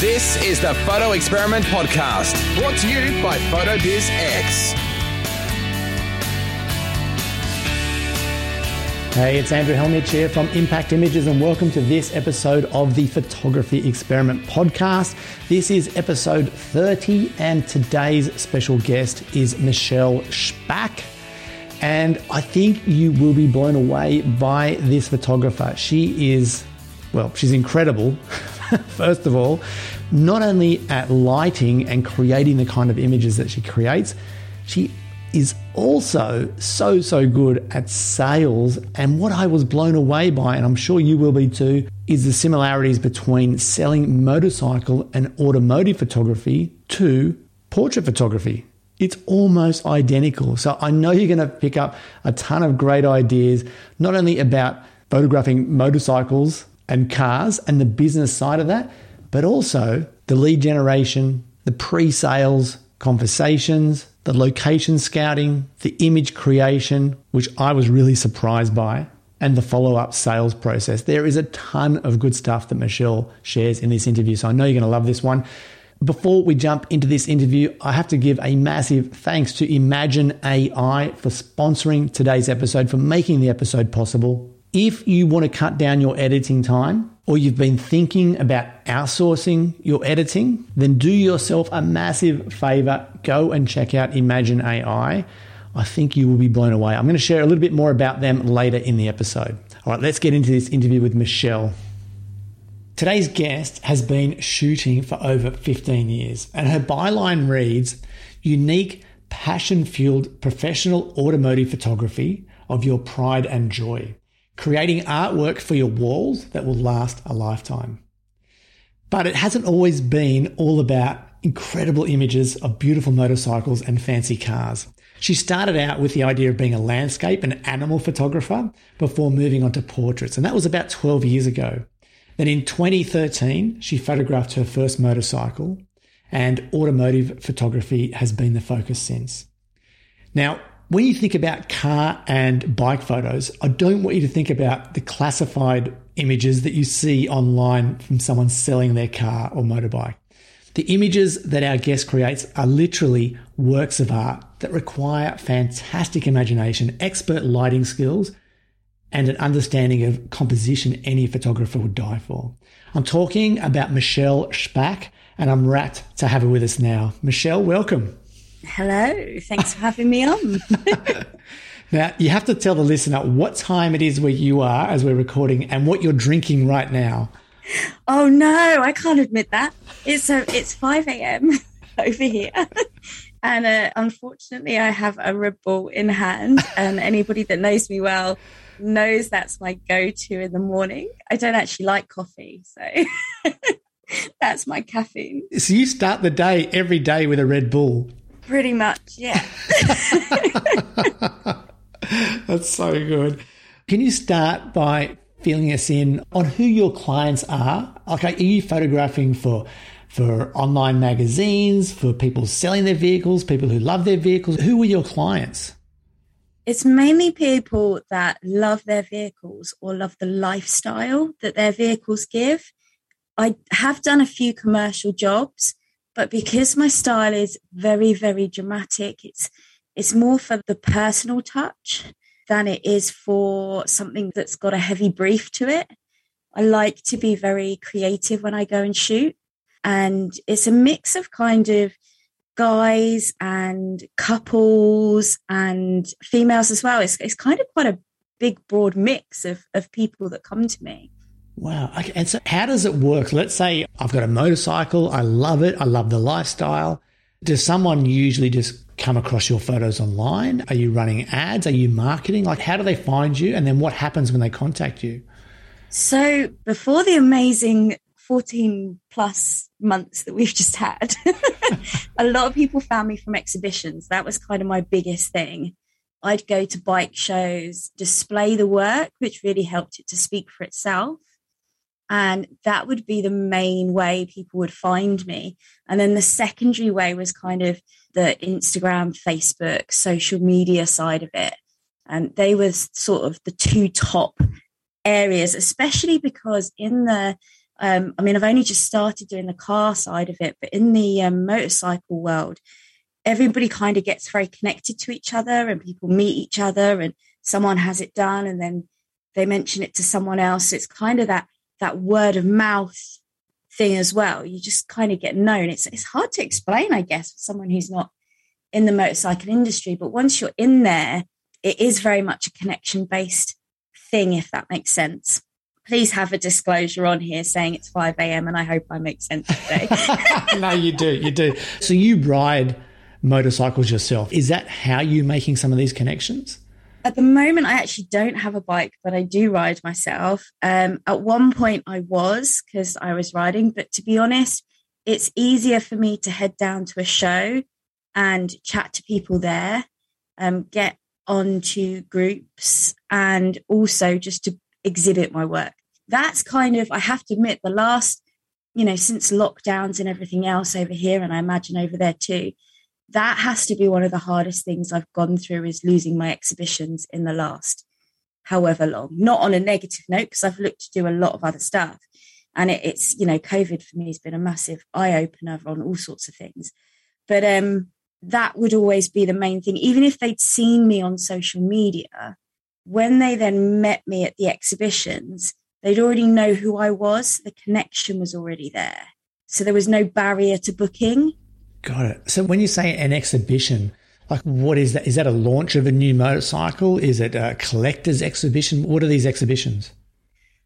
This is the Photo Experiment Podcast, brought to you by PhotoBiz X. Hey, it's Andrew Hellmich here from Impact Images, and welcome to this episode of the Photography Experiment Podcast. This is episode 30, and today's special guest is Michelle Spack. And I think you will be blown away by this photographer. She is, well, she's incredible. First of all, not only at lighting and creating the kind of images that she creates, she is also so, so good at sales. And what I was blown away by, and I'm sure you will be too, is the similarities between selling motorcycle and automotive photography to portrait photography. It's almost identical. So I know you're going to pick up a ton of great ideas, not only about photographing motorcycles and cars and the business side of that, but also the lead generation, the pre sales conversations, the location scouting, the image creation, which I was really surprised by, and the follow up sales process. There is a ton of good stuff that Michelle shares in this interview. So I know you're going to love this one. Before we jump into this interview, I have to give a massive thanks to Imagen AI for sponsoring today's episode, for making the episode possible. If you want to cut down your editing time, or you've been thinking about outsourcing your editing, then do yourself a massive favor. Go and check out Imagen AI. I think you will be blown away. I'm going to share a little bit more about them later in the episode. All right, let's get into this interview with Michelle. Today's guest has been shooting for over 15 years, and her byline reads Unique, passion fueled professional automotive photography of your pride and joy creating artwork for your walls that will last a lifetime. But it hasn't always been all about incredible images of beautiful motorcycles and fancy cars. She started out with the idea of being a landscape and animal photographer before moving on to portraits, and that was about 12 years ago. Then in 2013, she photographed her first motorcycle, and automotive photography has been the focus since. Now, when you think about car and bike photos, I don't want you to think about the classified images that you see online from someone selling their car or motorbike. The images that our guest creates are literally works of art that require fantastic imagination, expert lighting skills, and an understanding of composition any photographer would die for. I'm talking about Michelle Spack, and I'm rapt to have her with us now. Michelle, welcome. Hello, thanks for having me on. now, you have to tell the listener what time it is where you are as we're recording and what you're drinking right now. Oh no, I can't admit that. It's uh, it's 5 a.m. over here. and uh, unfortunately, I have a Red Bull in hand. And anybody that knows me well knows that's my go to in the morning. I don't actually like coffee. So that's my caffeine. So you start the day every day with a Red Bull. Pretty much, yeah. That's so good. Can you start by filling us in on who your clients are? Okay, are you photographing for for online magazines, for people selling their vehicles, people who love their vehicles? Who are your clients? It's mainly people that love their vehicles or love the lifestyle that their vehicles give. I have done a few commercial jobs but because my style is very, very dramatic, it's it's more for the personal touch than it is for something that's got a heavy brief to it. I like to be very creative when I go and shoot. And it's a mix of kind of guys and couples and females as well. It's, it's kind of quite a big, broad mix of, of people that come to me. Wow. Okay. And so, how does it work? Let's say I've got a motorcycle. I love it. I love the lifestyle. Does someone usually just come across your photos online? Are you running ads? Are you marketing? Like, how do they find you? And then what happens when they contact you? So, before the amazing 14 plus months that we've just had, a lot of people found me from exhibitions. That was kind of my biggest thing. I'd go to bike shows, display the work, which really helped it to speak for itself. And that would be the main way people would find me. And then the secondary way was kind of the Instagram, Facebook, social media side of it. And they were sort of the two top areas, especially because in the Um, I mean, I've only just started doing the car side of it, but in the um, motorcycle world, everybody kind of gets very connected to each other and people meet each other and someone has it done and then they mention it to someone else. It's kind of that that word of mouth thing as well. You just kind of get known. It's it's hard to explain, I guess, for someone who's not in the motorcycle industry. But once you're in there, it is very much a connection based thing, if that makes sense. Please have a disclosure on here saying it's 5 a.m. and I hope I make sense today. no, you do. You do. So you ride motorcycles yourself. Is that how you're making some of these connections? At the moment, I actually don't have a bike, but I do ride myself. Um, at one point, I was because I was riding, but to be honest, it's easier for me to head down to a show and chat to people there, um, get onto groups, and also just to exhibit my work. That's kind of, I have to admit, the last, you know, since lockdowns and everything else over here, and I imagine over there too, that has to be one of the hardest things I've gone through is losing my exhibitions in the last however long. Not on a negative note, because I've looked to do a lot of other stuff. And it, it's, you know, COVID for me has been a massive eye opener on all sorts of things. But um, that would always be the main thing. Even if they'd seen me on social media, when they then met me at the exhibitions, they'd already know who I was. The connection was already there. So there was no barrier to booking. Got it. So when you say an exhibition, like what is that? Is that a launch of a new motorcycle? Is it a collector's exhibition? What are these exhibitions?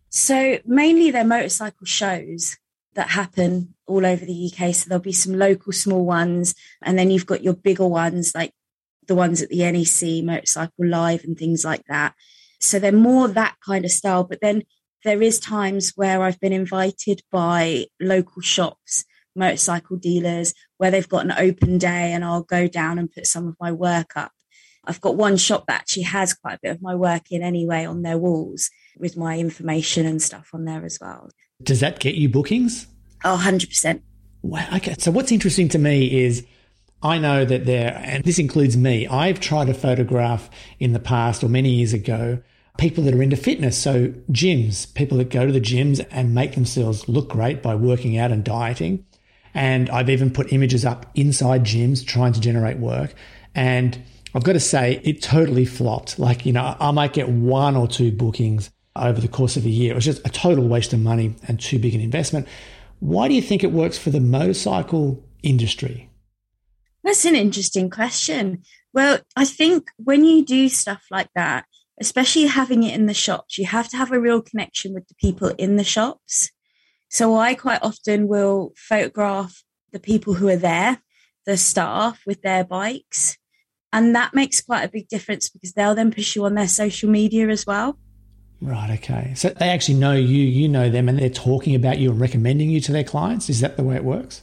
So mainly they're motorcycle shows that happen all over the UK. So there'll be some local small ones, and then you've got your bigger ones like the ones at the NEC, Motorcycle Live, and things like that. So they're more that kind of style. But then there is times where I've been invited by local shops motorcycle dealers where they've got an open day and I'll go down and put some of my work up. I've got one shop that actually has quite a bit of my work in anyway on their walls with my information and stuff on there as well. Does that get you bookings? Oh, 100%. Wow. Okay. So what's interesting to me is I know that there, and this includes me, I've tried to photograph in the past or many years ago people that are into fitness. So gyms, people that go to the gyms and make themselves look great by working out and dieting. And I've even put images up inside gyms trying to generate work. And I've got to say, it totally flopped. Like, you know, I might get one or two bookings over the course of a year. It was just a total waste of money and too big an investment. Why do you think it works for the motorcycle industry? That's an interesting question. Well, I think when you do stuff like that, especially having it in the shops, you have to have a real connection with the people in the shops. So I quite often will photograph the people who are there, the staff with their bikes. And that makes quite a big difference because they'll then push you on their social media as well. Right. Okay. So they actually know you, you know them, and they're talking about you and recommending you to their clients. Is that the way it works?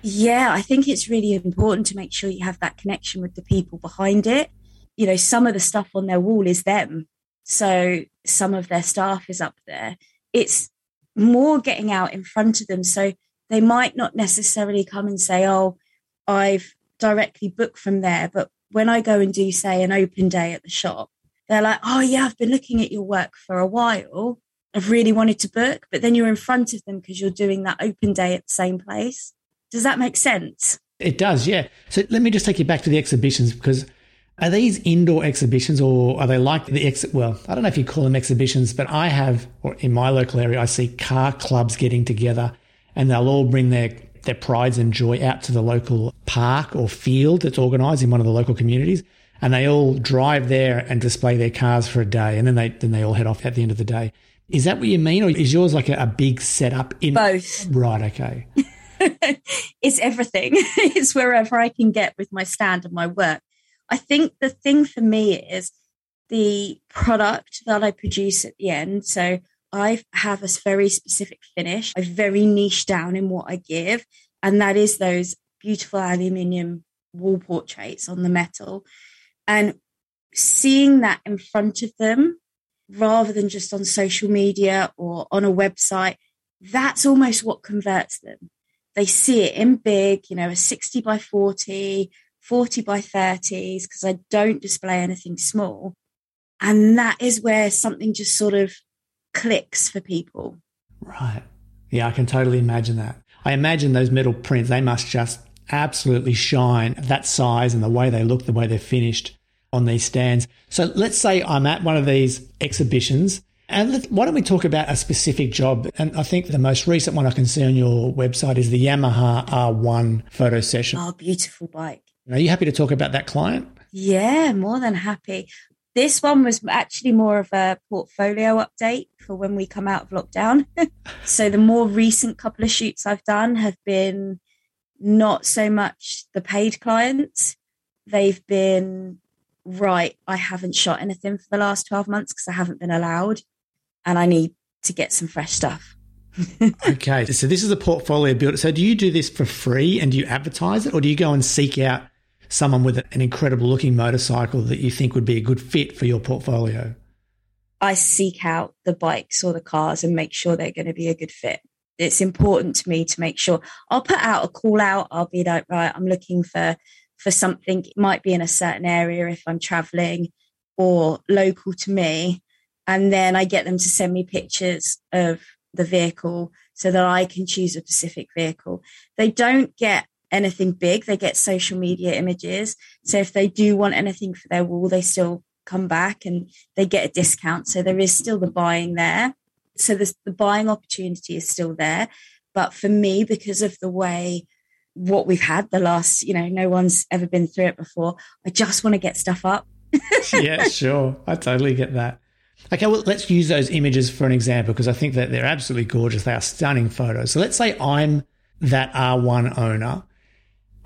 Yeah, I think it's really important to make sure you have that connection with the people behind it. You know, some of the stuff on their wall is them. So some of their staff is up there. It's more getting out in front of them. So they might not necessarily come and say, Oh, I've directly booked from there. But when I go and do, say, an open day at the shop, they're like, Oh, yeah, I've been looking at your work for a while. I've really wanted to book. But then you're in front of them because you're doing that open day at the same place. Does that make sense? It does, yeah. So let me just take you back to the exhibitions because are these indoor exhibitions or are they like the exit? Well, I don't know if you call them exhibitions, but I have, or in my local area, I see car clubs getting together and they'll all bring their, their prides and joy out to the local park or field that's organised in one of the local communities. And they all drive there and display their cars for a day. And then they, then they all head off at the end of the day. Is that what you mean? Or is yours like a, a big setup in both? Right. Okay. it's everything. it's wherever I can get with my stand and my work. I think the thing for me is the product that I produce at the end. So I have a very specific finish. I very niche down in what I give, and that is those beautiful aluminium wall portraits on the metal. And seeing that in front of them rather than just on social media or on a website, that's almost what converts them. They see it in big, you know, a 60 by 40, 40 by 30s because I don't display anything small. And that is where something just sort of clicks for people. Right. Yeah, I can totally imagine that. I imagine those metal prints, they must just absolutely shine that size and the way they look, the way they're finished on these stands. So let's say I'm at one of these exhibitions and let, why don't we talk about a specific job? And I think the most recent one I can see on your website is the Yamaha R1 photo session. Oh, beautiful bike. Are you happy to talk about that client? Yeah, more than happy. This one was actually more of a portfolio update for when we come out of lockdown. so the more recent couple of shoots I've done have been not so much the paid clients. They've been, right, I haven't shot anything for the last 12 months because I haven't been allowed and I need to get some fresh stuff. okay. So this is a portfolio builder. So do you do this for free and do you advertise it or do you go and seek out someone with an incredible looking motorcycle that you think would be a good fit for your portfolio? I seek out the bikes or the cars and make sure they're going to be a good fit. It's important to me to make sure I'll put out a call out. I'll be like, right, I'm looking for for something. It might be in a certain area if I'm traveling or local to me. And then I get them to send me pictures of the vehicle so that I can choose a specific vehicle. They don't get anything big. They get social media images. So if they do want anything for their wall, they still come back and they get a discount. So there is still the buying there. So the buying opportunity is still there. But for me, because of the way what we've had the last, you know, no one's ever been through it before, I just want to get stuff up. yeah, sure. I totally get that. Okay, well, let's use those images for an example because I think that they're absolutely gorgeous. They are stunning photos. So let's say I'm that R1 owner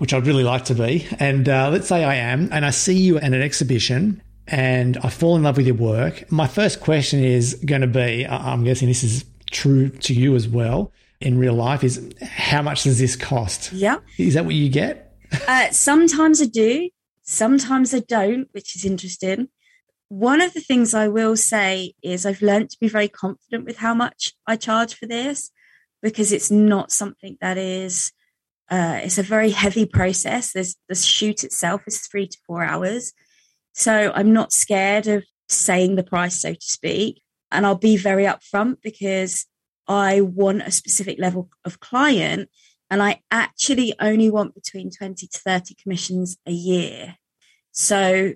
which I'd really like to be. And uh, let's say I am, and I see you at an exhibition and I fall in love with your work. My first question is going to be I'm guessing this is true to you as well in real life is how much does this cost? Yeah. Is that what you get? uh, sometimes I do, sometimes I don't, which is interesting. One of the things I will say is I've learned to be very confident with how much I charge for this because it's not something that is uh, it's a very heavy process. The shoot itself is three to four hours. So I'm not scared of saying the price, so to speak. And I'll be very upfront because I want a specific level of client. And I actually only want between 20 to 30 commissions a year. So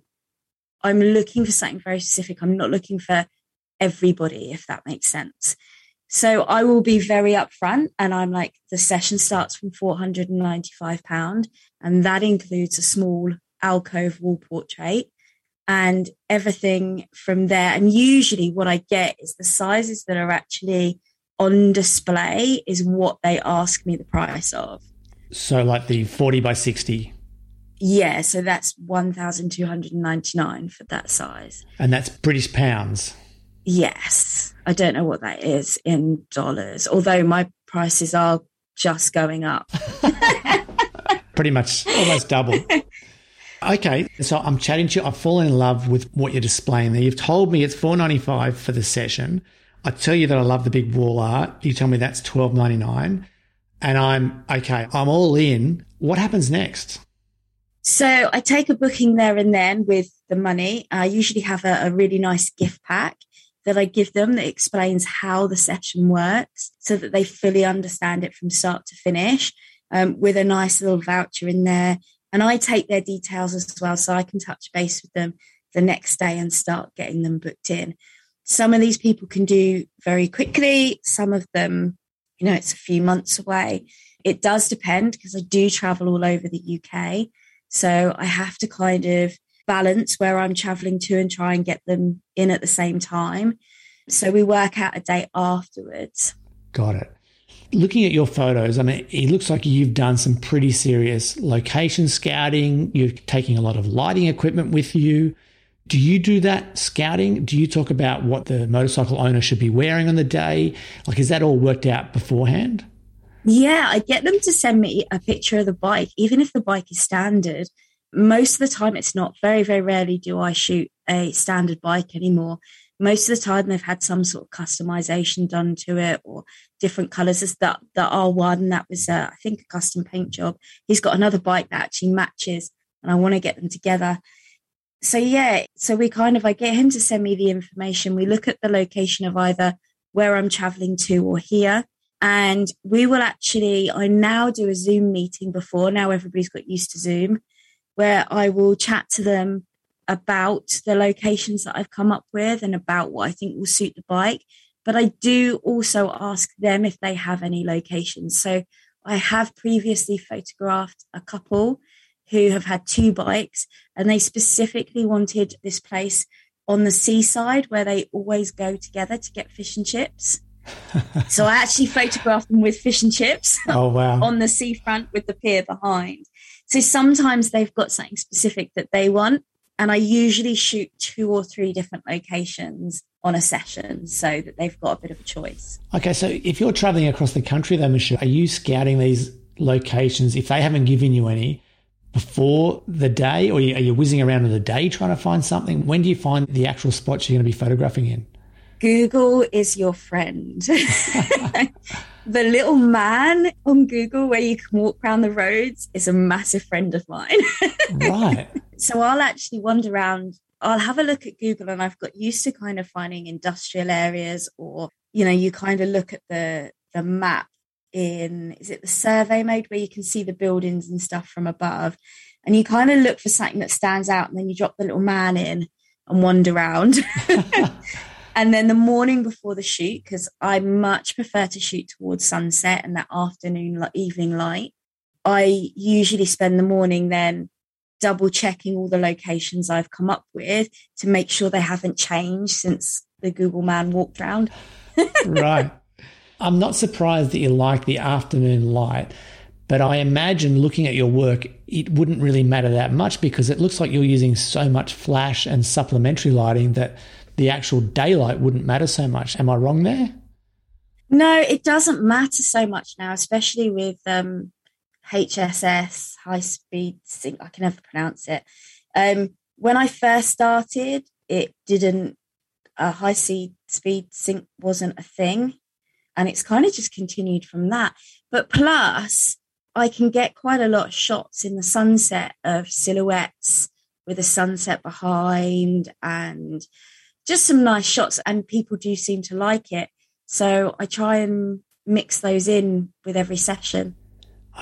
I'm looking for something very specific. I'm not looking for everybody, if that makes sense. So I will be very upfront and I'm like, the session starts from £495 and that includes a small alcove wall portrait and everything from there. And usually what I get is the sizes that are actually on display is what they ask me the price of. So like the 40 by 60. Yeah, so that's 1299 for that size. And that's British pounds. Yes. I don't know what that is in dollars, although my prices are just going up. Pretty much almost double. Okay, so I'm chatting to you. I've fallen in love with what you're displaying there. You've told me it's four ninety five for the session. I tell you that I love the big wall art. You tell me that's twelve ninety nine, and I'm okay. I'm all in. What happens next? So I take a booking there and then with the money. I usually have a, a really nice gift pack that I give them that explains how the session works so that they fully understand it from start to finish um, with a nice little voucher in there. And I take their details as well so I can touch base with them the next day and start getting them booked in. Some of these people can do very quickly, some of them, you know, it's a few months away. It does depend because I do travel all over the UK. So I have to kind of balance where I'm traveling to and try and get them in at the same time. So we work out a date afterwards. Got it. Looking at your photos, I mean, it looks like you've done some pretty serious location scouting. You're taking a lot of lighting equipment with you. Do you do that scouting? Do you talk about what the motorcycle owner should be wearing on the day? Like, is that all worked out beforehand? Yeah, I get them to send me a picture of the bike, even if the bike is standard most of the time it's not. Very very rarely do i shoot a standard bike anymore. Most of the time they've had some sort of customization done to it or different colors as that the r1 that was uh, i think a custom paint job. He's got another bike that actually matches and i want to get them together. So yeah so we kind of i get him to send me the information. We look at the location of either where i'm traveling to or here. And we will actually, I now do a Zoom meeting before, now everybody's got used to Zoom, where I will chat to them about the locations that I've come up with and about what I think will suit the bike. But I do also ask them if they have any locations. So I have previously photographed a couple who have had two bikes and they specifically wanted this place on the seaside where they always go together to get fish and chips. so I actually photographed them with fish and chips oh, wow. on the seafront with the pier behind. So sometimes they've got something specific that they want. And I usually shoot two or three different locations on a session so that they've got a bit of a choice. Okay, so if you're traveling across the country though, Michelle, are you scouting these locations if they haven't given you any before the day or are you whizzing around in the day trying to find something? When do you find the actual spots you're going to be photographing in? Google is your friend. the little man on Google where you can walk around the roads is a massive friend of mine. right. So I'll actually wander around. I'll have a look at Google and I've got used to kind of finding industrial areas or, you know, you kind of look at the the map in is it the survey mode where you can see the buildings and stuff from above and you kind of look for something that stands out and then you drop the little man in and wander around and then the morning before the shoot because i much prefer to shoot towards sunset and that afternoon evening light i usually spend the morning then double checking all the locations i've come up with to make sure they haven't changed since the google man walked around right. I'm not surprised that you like the afternoon light but I imagine looking at your work, it wouldn't really matter that much because it looks like you're using so much flash and supplementary lighting that the actual daylight wouldn't matter so much. Am I wrong there? No, it doesn't matter so much now, especially with um, HSS, high speed sync. I can never pronounce it. Um, when I first started, it didn't, uh, high speed sync wasn't a thing. And it's kind of just continued from that. But plus, I can get quite a lot of shots in the sunset of silhouettes with the sunset behind and just some nice shots and people do seem to like it. So I try and mix those in with every session.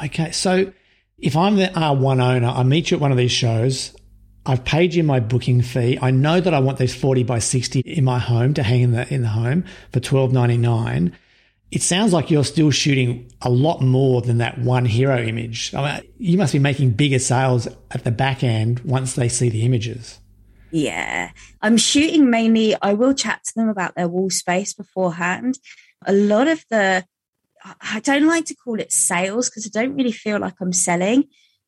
Okay. So if I'm the R1 owner, I meet you at one of these shows. I've paid you my booking fee. I know that I want these 40 by 60 in my home to hang in the in the home for 12.99. It sounds like you're still shooting a lot more than that one hero image. I mean, you must be making bigger sales at the back end once they see the images. Yeah, I'm shooting mainly. I will chat to them about their wall space beforehand. A lot of the, I don't like to call it sales because I don't really feel like I'm selling,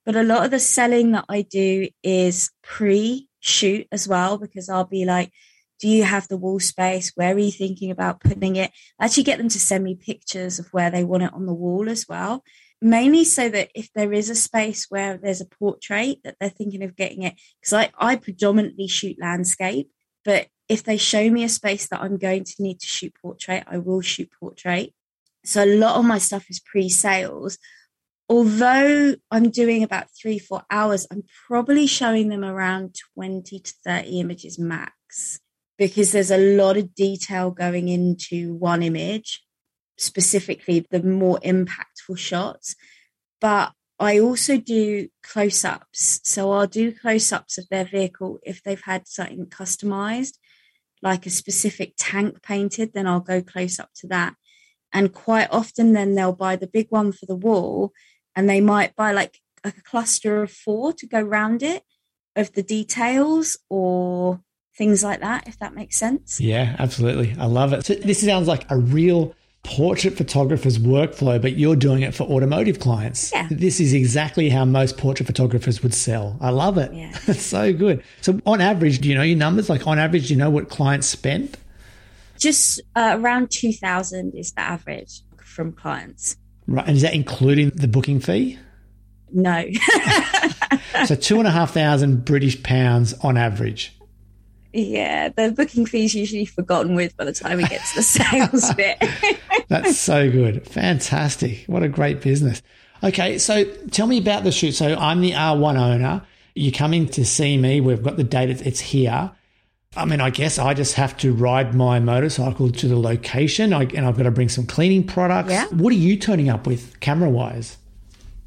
but a lot of the selling that I do is pre shoot as well because I'll be like, do you have the wall space? Where are you thinking about putting it? I actually get them to send me pictures of where they want it on the wall as well mainly so that if there is a space where there's a portrait that they're thinking of getting it because I, I predominantly shoot landscape but if they show me a space that i'm going to need to shoot portrait i will shoot portrait. So a lot of my stuff is pre-sales. Although i'm doing about three four hours i'm probably showing them around 20 to 30 images max because there's a lot of detail going into one image specifically the more impactful shots. But I also do close ups. So I'll do close ups of their vehicle if they've had something customized, like a specific tank painted, then I'll go close up to that. And quite often, then they'll buy the big one for the wall and they might buy like a cluster of four to go round it of the details or things like that, if that makes sense. Yeah, absolutely. I love it. So this sounds like a real portrait photographer's workflow, but you're doing it for automotive clients. Yeah. This is exactly how most portrait photographers would sell. I love it. Yeah. it's so good. So, on average, do you know your numbers? Like, on average, do you know what clients spend? Just uh, around 2000 is the average from clients. Right. And is that including the booking fee? No. so, two and a half thousand British pounds on average. Yeah, the booking fee is usually forgotten with by the time we get to the sales bit. That's so good. Fantastic. What a great business. Okay, so tell me about the shoot. So I'm the R1 owner. You come in to see me. We've got the date, it's here. I mean, I guess I just have to ride my motorcycle to the location I, and I've got to bring some cleaning products. Yeah. What are you turning up with camera wise?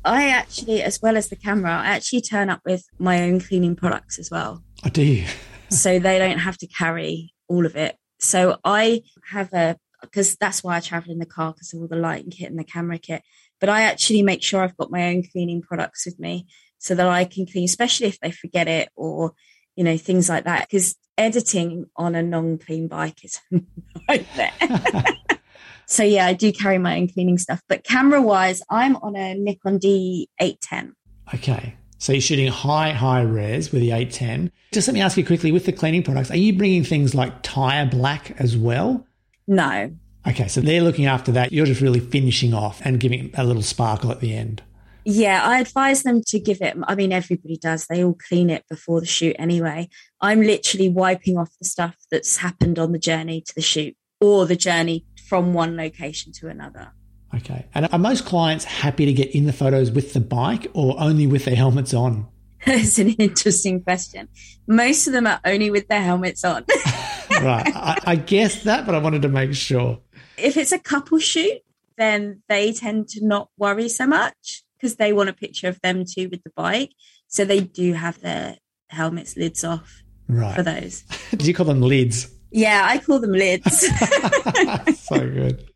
I actually, as well as the camera, I actually turn up with my own cleaning products as well. I do. So they don't have to carry all of it. So I have a, because that's why I travel in the car because of all the lighting kit and the camera kit. But I actually make sure I've got my own cleaning products with me so that I can clean, especially if they forget it or, you know, things like that. Because editing on a non clean bike is nightmare. so, yeah, I do carry my own cleaning stuff. But camera wise, I'm on a Nikon D810. Okay. So you're shooting high, high res with the 810. Just let me ask you quickly with the cleaning products, are you bringing things like tire black as well? No. Okay, so they're looking after that. You're just really finishing off and giving a little sparkle at the end. Yeah, I advise them to give it. I mean, everybody does. They all clean it before the shoot anyway. I'm literally wiping off the stuff that's happened on the journey to the shoot or the journey from one location to another. Okay. And are most clients happy to get in the photos with the bike or only with their helmets on? It's an interesting question. Most of them are only with their helmets on. right. I, I guess that, but I wanted to make sure. If it's a couple shoot, then they tend to not worry so much because they want a picture of them too with the bike. So they do have their helmets lids off right. for those. do you call them lids? Yeah, I call them lids. so good.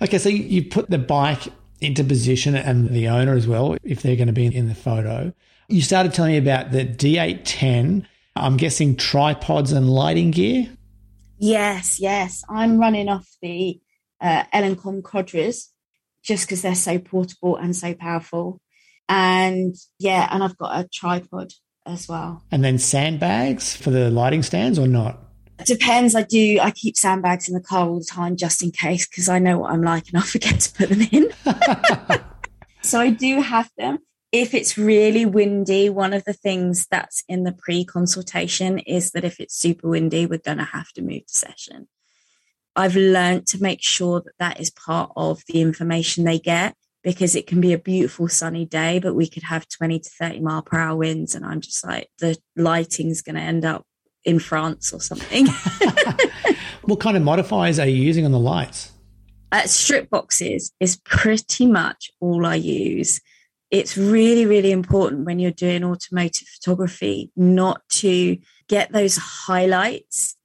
Okay, so you put the bike into position and the owner as well, if they're going to be in the photo. You started telling me about the D810. I'm guessing tripods and lighting gear. Yes, yes. I'm running off the uh, Elinchrom Quadras just because they're so portable and so powerful. And yeah, and I've got a tripod as well. And then sandbags for the lighting stands or not? It depends. I do. I keep sandbags in the car all the time just in case because I know what I'm like and I forget to put them in. so I do have them. If it's really windy, one of the things that's in the pre consultation is that if it's super windy, we're going to have to move the session. I've learned to make sure that that is part of the information they get because it can be a beautiful sunny day, but we could have 20 to 30 mile per hour winds. And I'm just like, the lighting's going to end up in France or something. what kind of modifiers are you using on the lights? Uh, strip boxes is pretty much all I use. It's really, really important when you're doing automotive photography not to get those highlights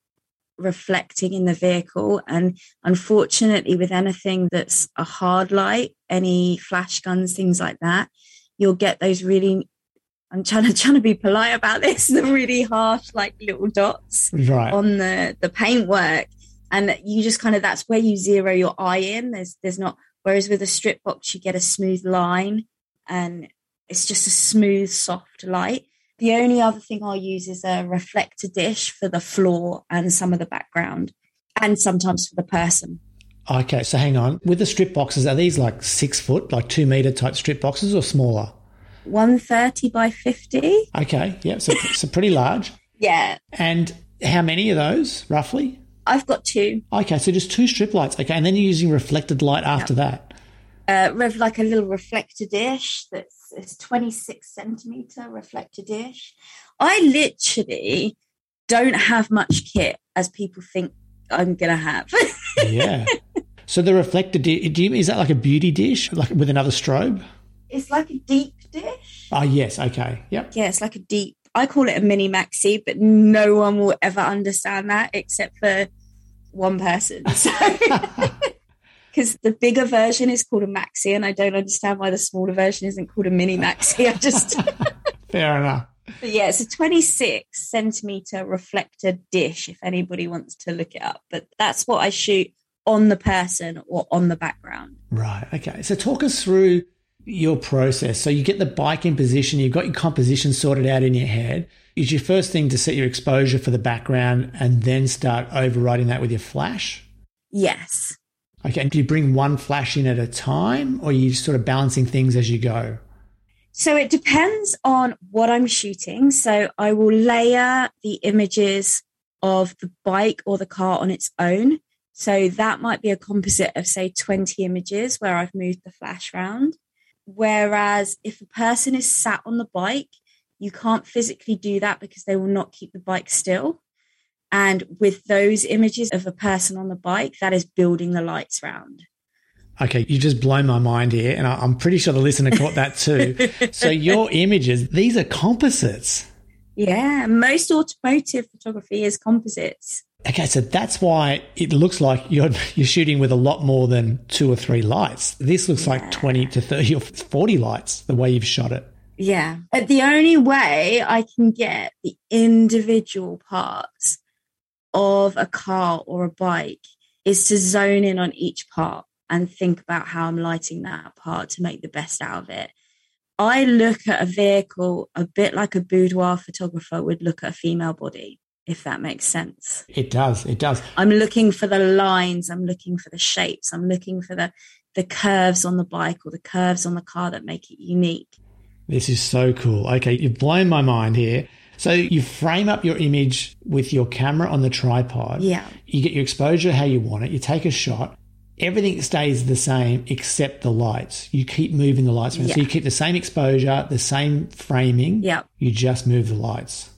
reflecting in the vehicle. And unfortunately, with anything that's a hard light, any flash guns, things like that, you'll get those really I'm trying to trying to be polite about this. The really harsh, like little dots right. on the the paintwork, and you just kind of that's where you zero your eye in. There's there's not. Whereas with a strip box, you get a smooth line, and it's just a smooth, soft light. The only other thing I'll use is a reflector dish for the floor and some of the background, and sometimes for the person. Okay, so hang on. With the strip boxes, are these like six foot, like two meter type strip boxes, or smaller? 130 by 50. Okay, yeah, so, so pretty large. Yeah. And how many of those, roughly? I've got two. Okay, so just two strip lights. Okay, and then you're using reflected light after that. Uh, rev like a little reflector dish that's it's 26 centimeter reflector dish. I literally don't have much kit as people think I'm gonna have. yeah. So the reflector dish, is that like a beauty dish, like with another strobe? It's like a deep dish. Oh yes, okay, yep. Yeah, it's like a deep. I call it a mini maxi, but no one will ever understand that except for one person. So, because the bigger version is called a maxi, and I don't understand why the smaller version isn't called a mini maxi. I just fair enough. But yeah, it's a 26 centimeter reflector dish. If anybody wants to look it up, but that's what I shoot on the person or on the background. Right. Okay. So talk us through your process. So you get the bike in position, you've got your composition sorted out in your head. Is your first thing to set your exposure for the background and then start overriding that with your flash? Yes. Okay. And do you bring one flash in at a time or are you sort of balancing things as you go? So it depends on what I'm shooting. So I will layer the images of the bike or the car on its own. So that might be a composite of, say, 20 images where I've moved the flash round. Whereas if a person is sat on the bike, you can't physically do that because they will not keep the bike still. And with those images of a person on the bike, that is building the lights round. Okay, you just blown my mind here, and I'm pretty sure the listener caught that too. so your images, these are composites. Yeah, most automotive photography is composites. Okay, so that's why it looks like you're you're shooting with a lot more than two or three lights. This looks yeah. like 20 to 30 or 40 lights the way you've shot it. Yeah. But the only way I can get the individual parts of a car or a bike is to zone in on each part and think about how I'm lighting that part to make the best out of it. I look at a vehicle a bit like a boudoir photographer would look at a female body, if that makes sense. It does. It does. I'm looking for the lines, I'm looking for the shapes, I'm looking for the the curves on the bike or the curves on the car that make it unique. This is so cool. Okay, you've blown my mind here. So you frame up your image with your camera on the tripod. Yeah. You get your exposure how you want it. You take a shot everything stays the same except the lights. You keep moving the lights around. Yeah. So you keep the same exposure, the same framing. Yeah. You just move the lights.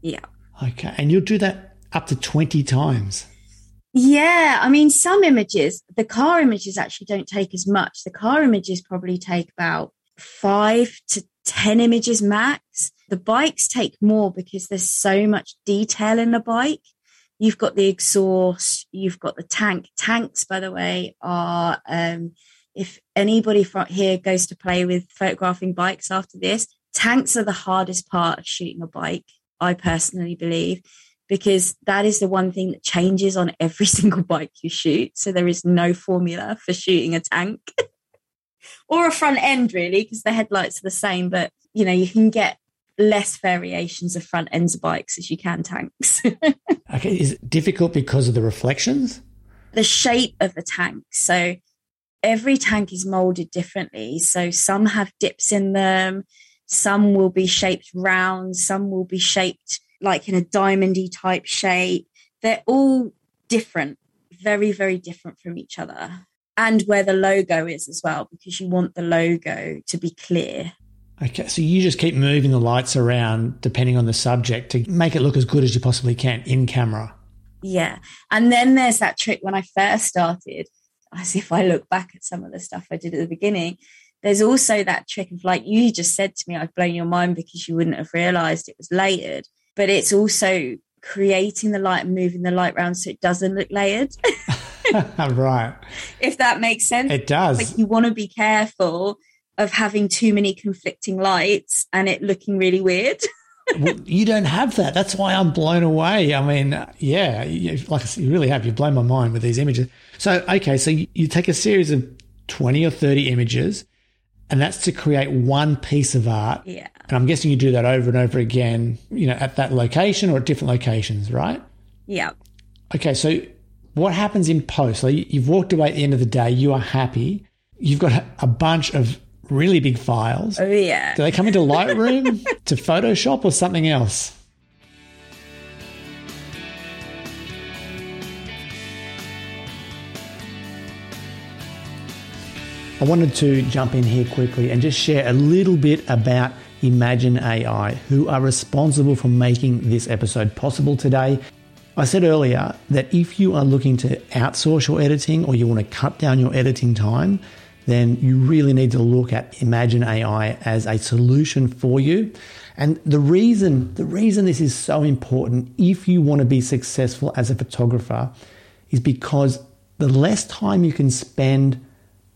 Yeah. Okay. And you'll do that up to 20 times. Yeah. I mean, some images, the car images actually don't take as much. The car images probably take about five to 10 images max. The bikes take more because there's so much detail in the bike you've got the exhaust, you've got the tank. Tanks, by the way, are um, if anybody from here goes to play with photographing bikes after this, tanks are the hardest part of shooting a bike. I personally believe because that is the one thing that changes on every single bike you shoot. So there is no formula for shooting a tank or a front end really because the headlights are the same, but you know, you can get less variations of front ends of bikes as you can tanks. okay, is it difficult because of the reflections? The shape of the tank. So every tank is molded differently. So some have dips in them, some will be shaped round, some will be shaped like in a diamondy type shape. They're all different, very, very different from each other. And where the logo is as well, because you want the logo to be clear. Okay, so you just keep moving the lights around depending on the subject to make it look as good as you possibly can in camera. Yeah. And then there's that trick when I first started, as if I look back at some of the stuff I did at the beginning, there's also that trick of like you just said to me, I've blown your mind because you wouldn't have realized it was layered. But it's also creating the light and moving the light around so it doesn't look layered. right. If that makes sense. It does. Like you want to be careful of having too many conflicting lights and it looking really weird. well, you don't have that. That's why I'm blown away. I mean, yeah, like I said, you really have. You've blown my mind with these images. So, okay, so you take a series of 20 or 30 images, and that's to create one piece of art. Yeah. And I'm guessing you do that over and over again, you know, at that location or at different locations, right? Yeah. Okay, so what happens in post? So you've walked away at the end of the day, you are happy. You've got a bunch of really big files. Oh, yeah. Do they come into Lightroom to Photoshop or something else? I wanted to jump in here quickly and just share a little bit about Imagen AI, who are responsible for making this episode possible today. I said earlier that if you are looking to outsource your editing or you want to cut down your editing time, then you really need to look at Imagen AI as a solution for you. And the reason, the reason this is so important if you want to be successful as a photographer is because the less time you can spend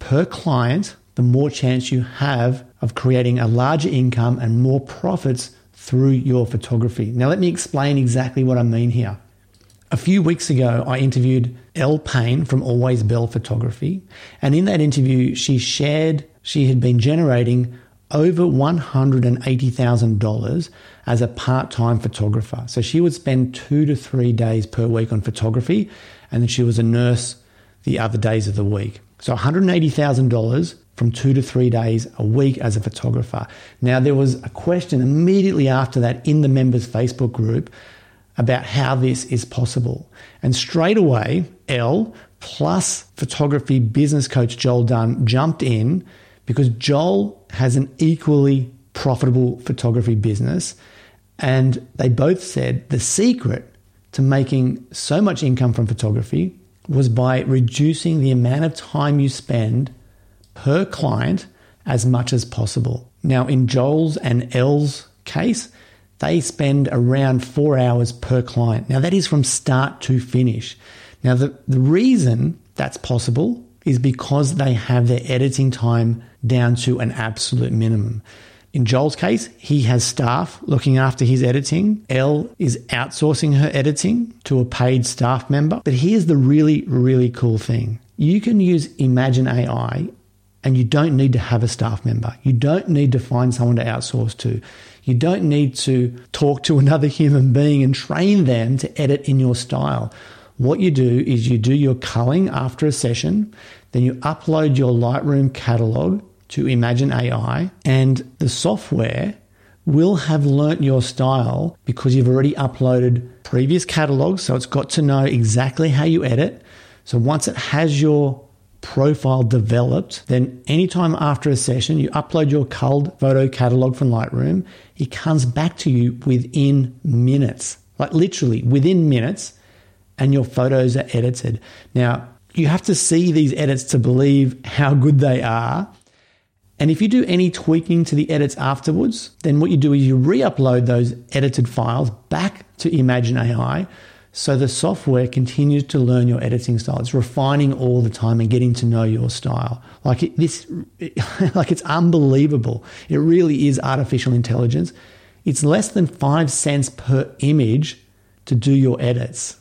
per client, the more chance you have of creating a larger income and more profits through your photography. Now, let me explain exactly what I mean here. A few weeks ago, I interviewed Elle Payne from Always Belle Photography. And in that interview, she shared she had been generating over $180,000 as a part time photographer. So she would spend two to three days per week on photography, and then she was a nurse the other days of the week. So $180,000 from two to three days a week as a photographer. Now, there was a question immediately after that in the members' Facebook group about how this is possible. And straight away, Elle plus photography business coach Joel Dunn jumped in because Joel has an equally profitable photography business. And they both said the secret to making so much income from photography was by reducing the amount of time you spend per client as much as possible. Now, in Joel's and Elle's case, they spend around four hours per client. Now, that is from start to finish. Now, the, the reason that's possible is because they have their editing time down to an absolute minimum. In Joel's case, he has staff looking after his editing. Elle is outsourcing her editing to a paid staff member. But here's the really, really cool thing you can use Imagen AI and you don't need to have a staff member. You don't need to find someone to outsource to. You don't need to talk to another human being and train them to edit in your style. What you do is you do your culling after a session, then you upload your Lightroom catalog to Imagen AI, and the software will have learnt your style because you've already uploaded previous catalogs. So it's got to know exactly how you edit. So once it has your profile developed, then anytime after a session, you upload your culled photo catalog from Lightroom, it comes back to you within minutes, like literally within minutes, and your photos are edited. Now, you have to see these edits to believe how good they are. And if you do any tweaking to the edits afterwards, then what you do is you re upload those edited files back to Imagen AI so the software continues to learn your editing style. It's refining all the time and getting to know your style. Like it, this, like it's unbelievable. It really is artificial intelligence. It's less than five cents per image to do your edits.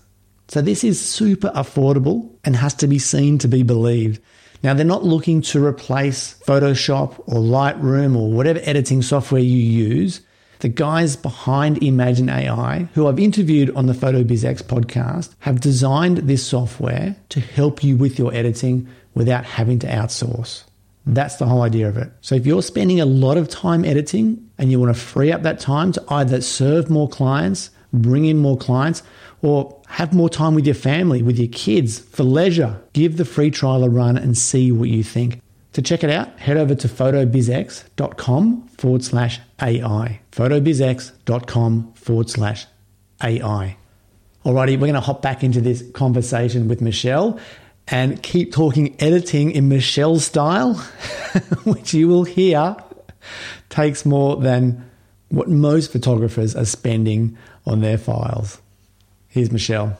So this is super affordable and has to be seen to be believed. Now they're not looking to replace Photoshop or Lightroom or whatever editing software you use the guys behind Imagen AI, who I've interviewed on the PhotoBizX podcast, have designed this software to help you with your editing without having to outsource. That's the whole idea of it. So if you're spending a lot of time editing and you want to free up that time to either serve more clients, bring in more clients, or have more time with your family, with your kids for leisure, give the free trial a run and see what you think. To check it out, head over to photobizx.com forward slash AI. Photobizx.com forward slash AI. Alrighty, we're going to hop back into this conversation with Michelle and keep talking editing in Michelle's style, which you will hear takes more than what most photographers are spending on their files. Here's Michelle.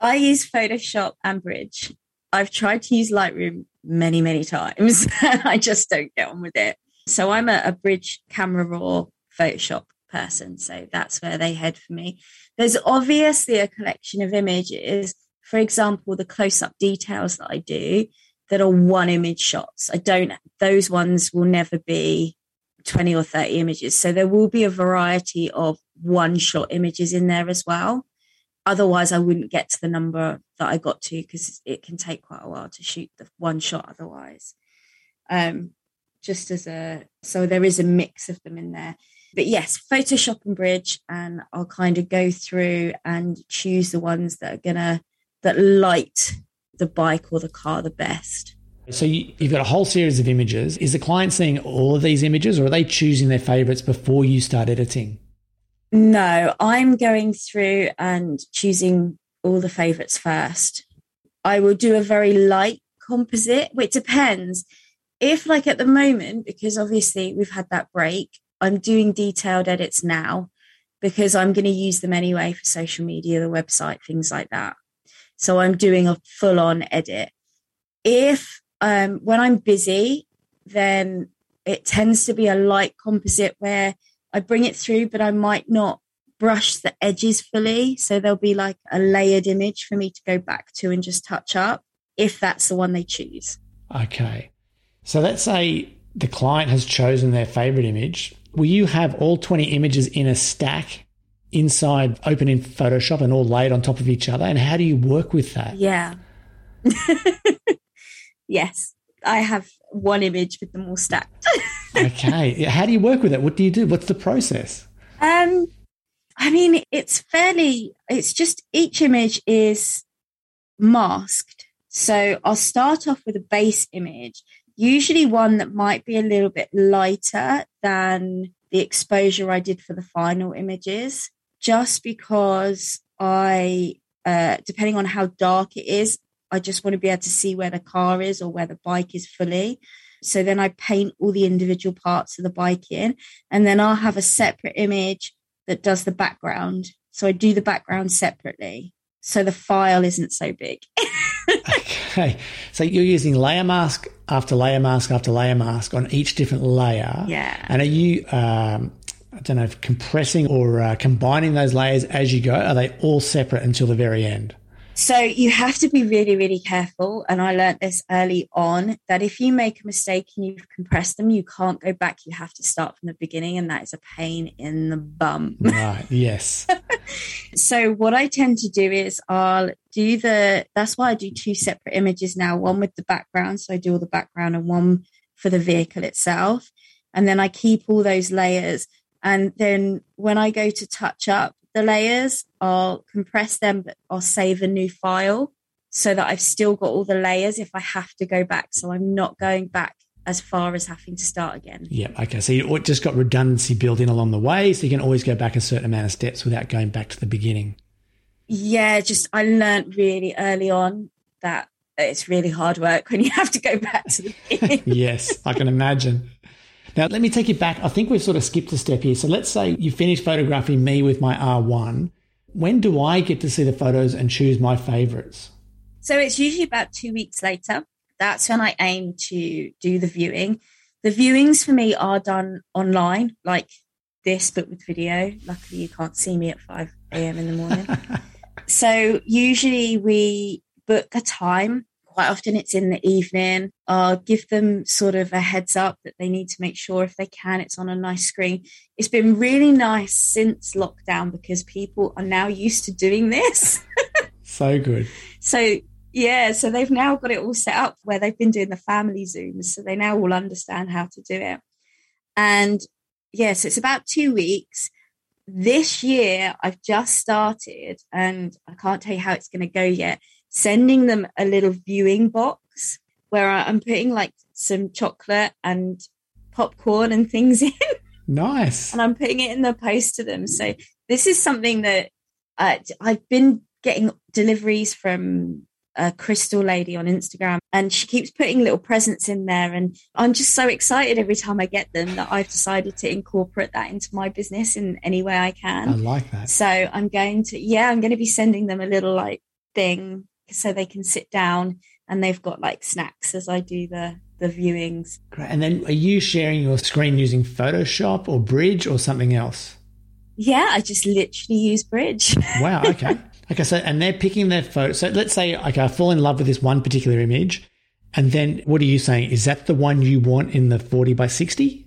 I use Photoshop and Bridge. I've tried to use Lightroom many, many times. I just don't get on with it. So I'm a, a bridge camera raw Photoshop person. So that's where they head for me. There's obviously a collection of images. For example, the close up details that I do that are one image shots. I don't, those ones will never be 20 or 30 images. So there will be a variety of one shot images in there as well. Otherwise, I wouldn't get to the number that I got to because it can take quite a while to shoot the one shot otherwise. Um, just as a so there is a mix of them in there. But yes, Photoshop and Bridge, and I'll kind of go through and choose the ones that are gonna that light the bike or the car the best. So you, have got a whole series of images. Is the client seeing all of these images, or are they choosing their favorites before you start editing? No, I'm going through and choosing all the favorites first. I will do a very light composite, which depends. If, like at the moment, because obviously we've had that break, I'm doing detailed edits now because I'm going to use them anyway for social media, the website, things like that. So I'm doing a full on edit. If um, when I'm busy, then it tends to be a light composite where I bring it through, but I might not brush the edges fully. So there'll be like a layered image for me to go back to and just touch up if that's the one they choose. Okay. So let's say the client has chosen their favorite image. Will you have all 20 images in a stack inside open in Photoshop and all laid on top of each other? And how do you work with that? Yeah. yes. I have one image with them all stacked. okay. How do you work with it? What do you do? What's the process? Um, I mean, it's fairly, it's just each image is masked. So I'll start off with a base image, usually one that might be a little bit lighter than the exposure I did for the final images, just because I, uh, depending on how dark it is, I just want to be able to see where the car is or where the bike is fully. So then I paint all the individual parts of the bike in, and then I'll have a separate image that does the background. So I do the background separately. So the file isn't so big. okay. So you're using layer mask after layer mask after layer mask on each different layer. Yeah. And are you, um, I don't know, compressing or uh, combining those layers as you go? Are they all separate until the very end? So you have to be really, really careful. And I learned this early on that if you make a mistake and you've compressed them, you can't go back. You have to start from the beginning. And that is a pain in the bum. Right. Yes. so what I tend to do is I'll do the, that's why I do two separate images now, one with the background. So I do all the background and one for the vehicle itself. And then I keep all those layers. And then when I go to touch up, the layers, I'll compress them, but I'll save a new file so that I've still got all the layers if I have to go back. So I'm not going back as far as having to start again. Yeah. Okay. So you just got redundancy built in along the way, so you can always go back a certain amount of steps without going back to the beginning. Yeah. Just I learned really early on that it's really hard work when you have to go back to the beginning. yes, I can imagine. Now, let me take you back. I think we've sort of skipped a step here. So let's say you finish photographing me with my R1. When do I get to see the photos and choose my favorites? So it's usually about two weeks later. That's when I aim to do the viewing. The viewings for me are done online, like this, but with video. Luckily, you can't see me at 5 a.m. in the morning. so usually we book a time quite often it's in the evening. I'll give them sort of a heads up that they need to make sure if they can, it's on a nice screen. It's been really nice since lockdown because people are now used to doing this. so good. So yeah, so they've now got it all set up where they've been doing the family zooms, so they now all understand how to do it. And yes, yeah, so it's about two weeks. This year, I've just started, and I can't tell you how it's going to go yet sending them a little viewing box where I'm putting like some chocolate and popcorn and things in. Nice. and I'm putting it in the post to them. So this is something that uh, I've been getting deliveries from a crystal lady on Instagram and she keeps putting little presents in there and I'm just so excited every time I get them that I've decided to incorporate that into my business in any way I can. I like that. So I'm going to yeah, I'm going to be sending them a little like thing so they can sit down and they've got like snacks as I do the the viewings. Great. And then are you sharing your screen using Photoshop or Bridge or something else? Yeah, I just literally use Bridge. wow. Okay. okay. So, and they're picking their photo. So let's say, okay, I fall in love with this one particular image. And then what are you saying? Is that the one you want in the 40 by 60?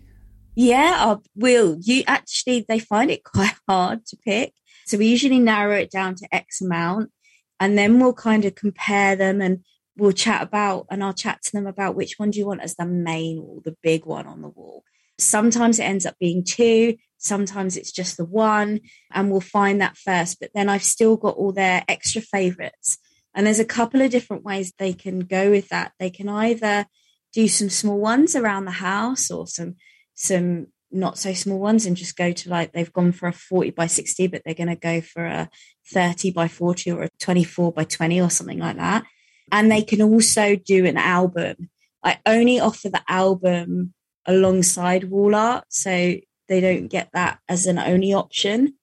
Yeah, I will. You actually, they find it quite hard to pick. So we usually narrow it down to X amount and then we'll kind of compare them and we'll chat about and I'll chat to them about which one do you want as the main or the big one on the wall. Sometimes it ends up being two, sometimes it's just the one, and we'll find that first. But then I've still got all their extra favorites. And there's a couple of different ways they can go with that. They can either do some small ones around the house or some some not so small ones and just go to like they've gone for a 40 by 60 but they're going to go for a 30 by 40 or a 24 by 20 or something like that. And they can also do an album. I only offer the album alongside wall art so they don't get that as an only option.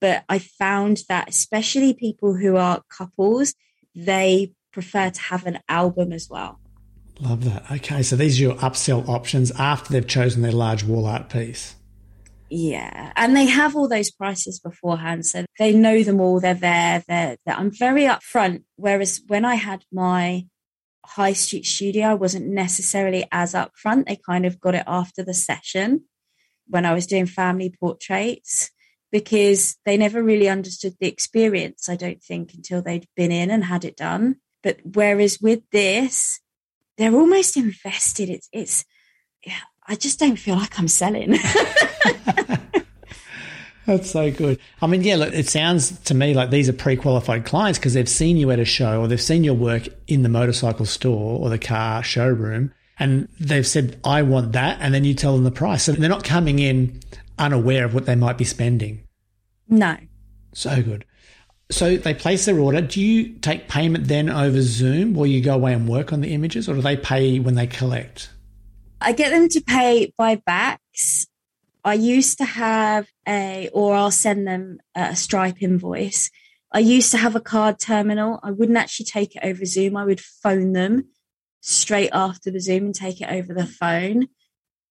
But i found that especially people who are couples they prefer to have an album as well Love that. Okay, so these are your upsell options after they've chosen their large wall art piece. Yeah, and they have all those prices beforehand, so they know them all. They're there. They're, they're, I'm very upfront. Whereas when I had my high street studio, I wasn't necessarily as upfront. They kind of got it after the session when I was doing family portraits because they never really understood the experience. I don't think until they'd been in and had it done. But whereas with this, they're almost invested. It's it's yeah, I just don't feel like I'm selling. That's so good. I mean, yeah, look, it sounds to me like these are pre-qualified clients because they've seen you at a show or they've seen your work in the motorcycle store or the car showroom and they've said, I want that. And then you tell them the price. So they're not coming in unaware of what they might be spending. No. So good. So they place their order. Do you take payment then over Zoom or you go away and work on the images or do they pay when they collect? I get them to pay by BACS. I used to have a, or I'll send them a Stripe invoice. I used to have a card terminal. I wouldn't actually take it over Zoom. I would phone them straight after the Zoom and take it over the phone.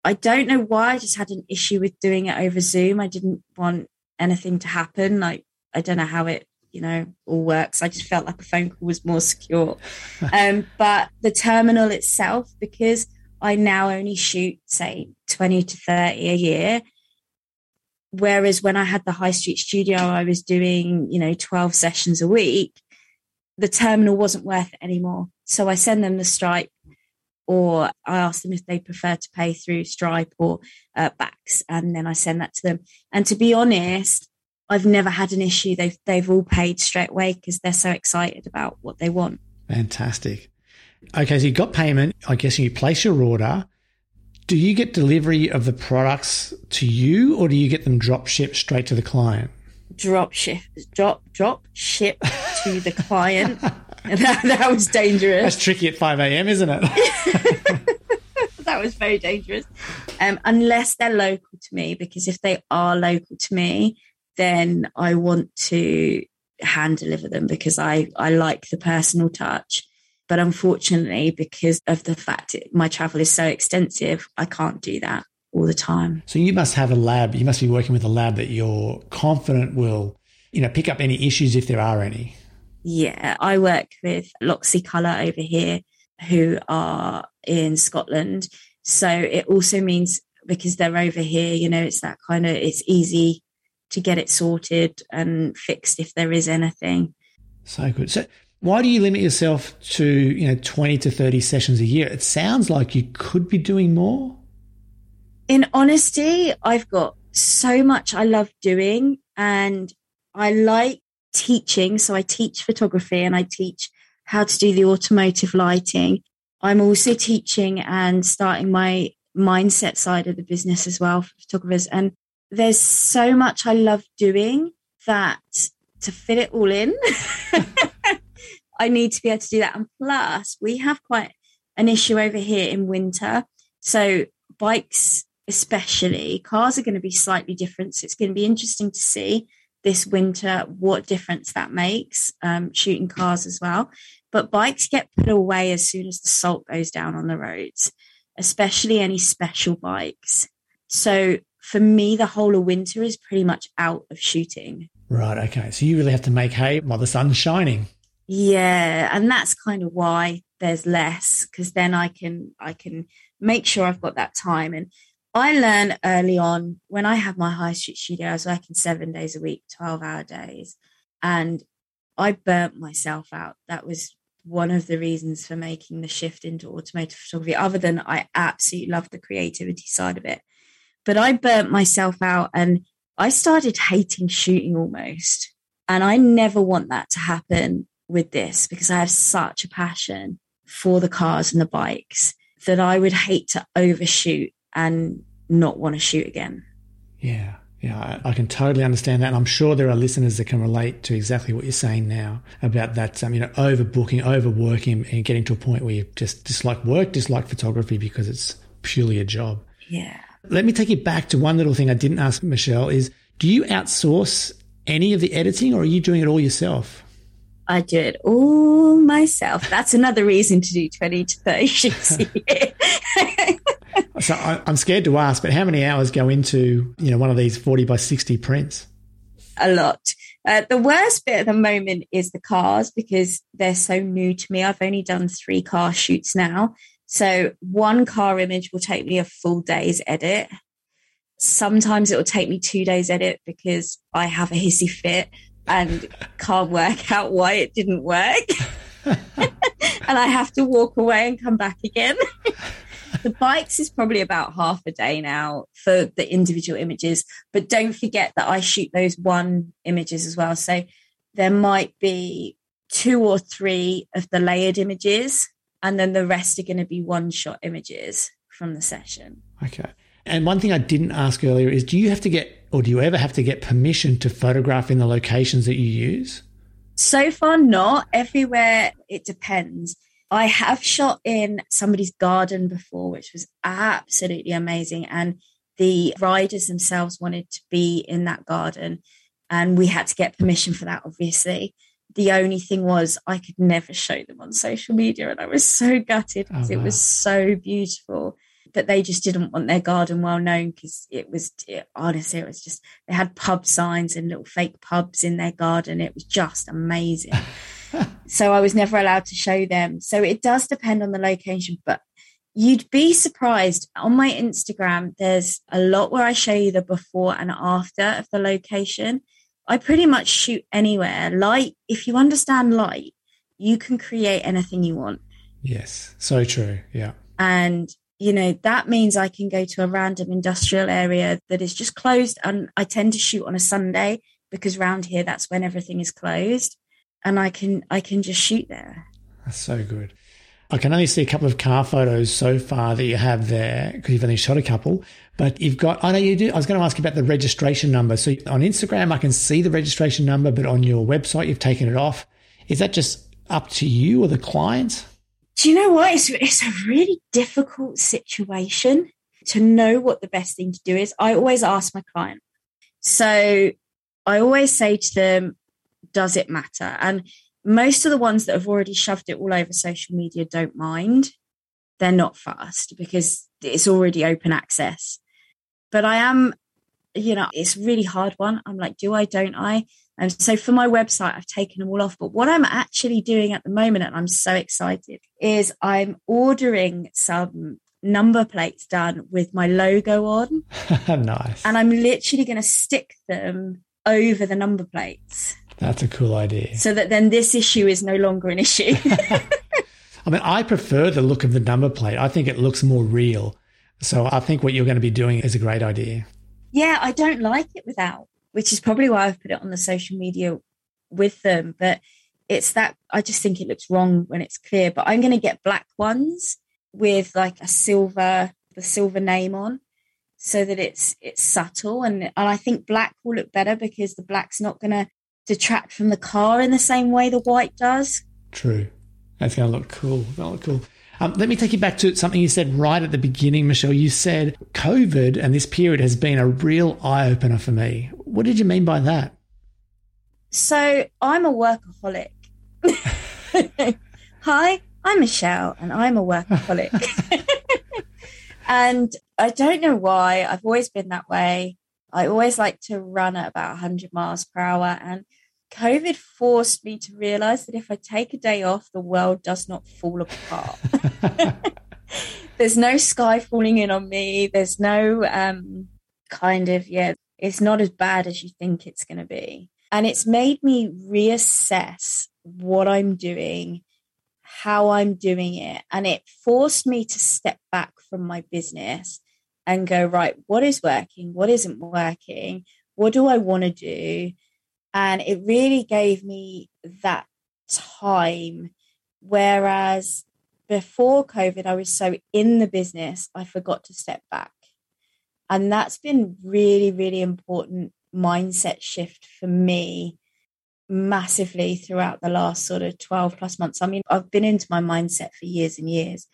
I don't know why. I just had an issue with doing it over Zoom. I didn't want anything to happen. Like, I don't know how it, you know, all works. I just felt like a phone call was more secure. um, but the terminal itself, because I now only shoot, say, 20 to 30 a year. Whereas when I had the high street studio, I was doing, you know, 12 sessions a week. The terminal wasn't worth it anymore. So I send them the Stripe or I ask them if they prefer to pay through Stripe or uh, BACS, and then I send that to them. And to be honest, I've never had an issue. They've they've all paid straight away because they're so excited about what they want. Fantastic. Okay, so you got payment. I guess you place your order. Do you get delivery of the products to you, or do you get them drop shipped straight to the client? Drop ship, drop drop ship to the client. that, that was dangerous. That's tricky at 5 a.m., isn't it? that was very dangerous. Um, unless they're local to me, because if they are local to me, then I want to hand deliver them because I, I like the personal touch. But unfortunately, because of the fact it, my travel is so extensive, I can't do that all the time. So you must have a lab. You must be working with a lab that you're confident will, you know, pick up any issues if there are any. Yeah, I work with Loxley Colour over here, who are in Scotland. So it also means because they're over here, you know, it's that kind of it's easy to get it sorted and fixed if there is anything. So good. So why do you limit yourself to, you know, 20 to 30 sessions a year? It sounds like you could be doing more. In honesty, I've got so much I love doing and I like teaching. So I teach photography and I teach how to do the automotive lighting. I'm also teaching and starting my mindset side of the business as well for photographers. And there's so much I love doing that to fit it all in, I need to be able to do that. And plus, we have quite an issue over here in winter. So, bikes, especially, cars are going to be slightly different. So, it's going to be interesting to see this winter what difference that makes um, shooting cars as well but bikes get put away as soon as the salt goes down on the roads especially any special bikes so for me the whole of winter is pretty much out of shooting right okay so you really have to make hay while the sun's shining yeah and that's kind of why there's less because then i can i can make sure i've got that time and I learned early on when I had my high street studio, I was working seven days a week, 12 hour days, and I burnt myself out. That was one of the reasons for making the shift into automotive photography, other than I absolutely love the creativity side of it. But I burnt myself out and I started hating shooting almost. And I never want that to happen with this because I have such a passion for the cars and the bikes that I would hate to overshoot and not want to shoot again. Yeah. Yeah, I, I, can totally understand that. And I'm sure there are listeners that can relate to exactly what you're saying now about that, um, you know, overbooking, overworking, and getting to a point where you just dislike work, dislike photography because it's purely a job. Yeah. Let me take you back to one little thing I didn't ask Michelle is do you outsource any of the editing or are you doing it all yourself? I do it all myself. That's another reason to do 20 to 30 shoots a year. So I, am scared to ask, but how many hours go into you know one of these 40 by 60 prints? A lot. Uh, the worst bit at the moment is the cars because they're so new to me. I've only done three car shoots now. So one car image will take me a full day's edit. Sometimes it will take me two days edit because I have a hissy fit and can't work out why it didn't work. and I have to walk away and come back again. the bikes is probably about half a day now for the individual images, but don't forget that I shoot those one images as well. So there might be two or three of the layered images, and then the rest are going to be one shot images from the session. Okay. And one thing I didn't ask earlier is do you have to get, or do you ever have to get permission to photograph in the locations that you use? So far, not everywhere. It depends. I have shot in somebody's garden before, which was absolutely amazing. And the riders themselves wanted to be in that garden. And we had to get permission for that, obviously. The only thing was, I could never show them on social media. And I was so gutted because oh, wow. it was so beautiful. But they just didn't want their garden well known because it was, it, honestly, it was just, they had pub signs and little fake pubs in their garden. It was just amazing. so I was never allowed to show them. So it does depend on the location, but you'd be surprised on my Instagram. There's a lot where I show you the before and after of the location. I pretty much shoot anywhere. Light, if you understand light, you can create anything you want. Yes, so true. Yeah. And, you know, that means I can go to a random industrial area that is just closed. And I tend to shoot on a Sunday because around here, that's when everything is closed and I can I can just shoot there. That's so good. I can only see a couple of car photos so far that you have there because you've only shot a couple. But you've got, I know you do. I was going to ask you about the registration number. So on Instagram, I can see the registration number, but on your website, you've taken it off. Is that just up to you or the client? Do you know what? It's, it's a really difficult situation to know what the best thing to do is. I always ask my client. So I always say to them, does it matter? And most of the ones that have already shoved it all over social media don't mind. They're not fast because it's already open access. But I am, you know, it's a really hard one. I'm like, do I, don't I? And so for my website, I've taken them all off. But what I'm actually doing at the moment, and I'm so excited, is I'm ordering some number plates done with my logo on. nice. And I'm literally going to stick them over the number plates. That's a cool idea. So that then this issue is no longer an issue. I mean, I prefer the look of the number plate. I think it looks more real. So I think what you're going to be doing is a great idea. Yeah, I don't like it without, which is probably why I've put it on the social media with them. But it's that I just think it looks wrong when it's clear. But I'm going to get black ones with like a silver, the silver name on so that it's it's subtle and and I think black will look better because the black's not going to detract from the car in the same way the white does. True. That's going to look cool. That'll look cool. Um, let me take you back to something you said right at the beginning, Michelle. You said COVID and this period has been a real eye opener for me. What did you mean by that? So I'm a workaholic. Hi, I'm Michelle and I'm a workaholic. and I don't know why. I've always been that way. I always like to run at about 100 miles per hour. And COVID forced me to realize that if I take a day off, the world does not fall apart. There's no sky falling in on me. There's no um, kind of, yeah, it's not as bad as you think it's going to be. And it's made me reassess what I'm doing, how I'm doing it. And it forced me to step back from my business and go, right, what is working? What isn't working? What do I want to do? And it really gave me that time. Whereas before COVID, I was so in the business, I forgot to step back. And that's been really, really important mindset shift for me massively throughout the last sort of 12 plus months. I mean, I've been into my mindset for years and years,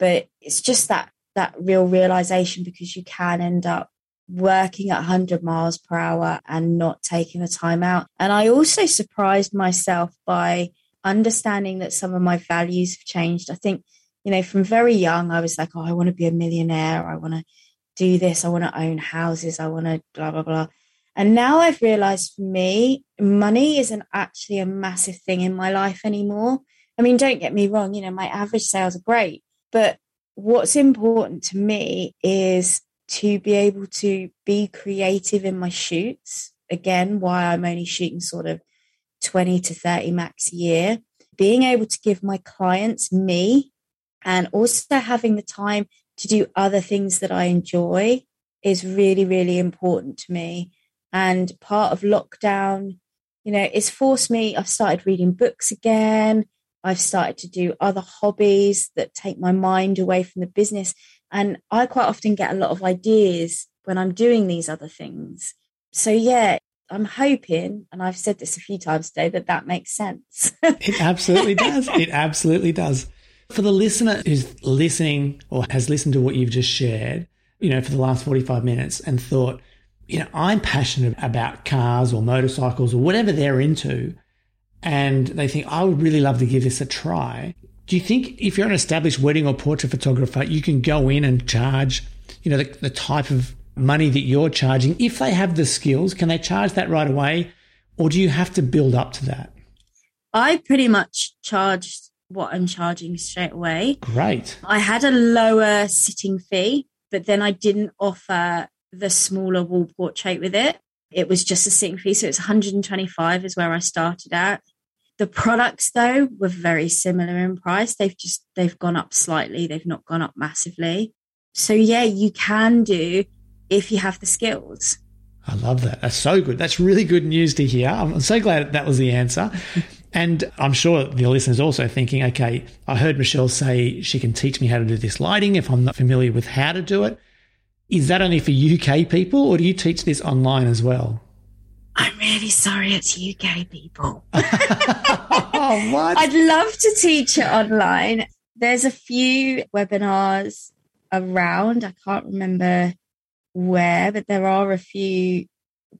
but it's just that that real realization because you can end up working at 100 miles per hour and not taking the time out. And I also surprised myself by understanding that some of my values have changed. I think, you know, from very young, I was like, oh, I want to be a millionaire. I want to do this. I want to own houses. I want to blah, blah, blah. And now I've realized for me, money isn't actually a massive thing in my life anymore. I mean, don't get me wrong, you know, my average sales are great, but what's important to me is to be able to be creative in my shoots. Again, why I'm only shooting sort of 20 to 30 max a year. Being able to give my clients me and also having the time to do other things that I enjoy is really, really important to me. And part of lockdown, you know, it's forced me, I've started reading books again. I've started to do other hobbies that take my mind away from the business. And I quite often get a lot of ideas when I'm doing these other things. So, yeah, I'm hoping, and I've said this a few times today, that that makes sense. it absolutely does. It absolutely does. For the listener who's listening or has listened to what you've just shared, you know, for the last 45 minutes and thought, you know, I'm passionate about cars or motorcycles or whatever they're into, and they think, I would really love to give this a try. Do you think if you're an established wedding or portrait photographer, you can go in and charge, you know, the, the type of money that you're charging, if they have the skills, can they charge that right away? Or do you have to build up to that? I pretty much charged what I'm charging straight away. Great. I had a lower sitting fee, but then I didn't offer the smaller wall portrait with it. It was just a sitting fee. So it's 125 is where I started at. The products though were very similar in price. They've just they've gone up slightly. They've not gone up massively. So yeah, you can do if you have the skills. I love that. That's so good. That's really good news to hear. I'm so glad that was the answer. And I'm sure the listeners also thinking, okay, I heard Michelle say she can teach me how to do this lighting if I'm not familiar with how to do it. Is that only for UK people or do you teach this online as well? I'm really sorry it's UK people. oh, what? I'd love to teach it online. There's a few webinars around. I can't remember where, but there are a few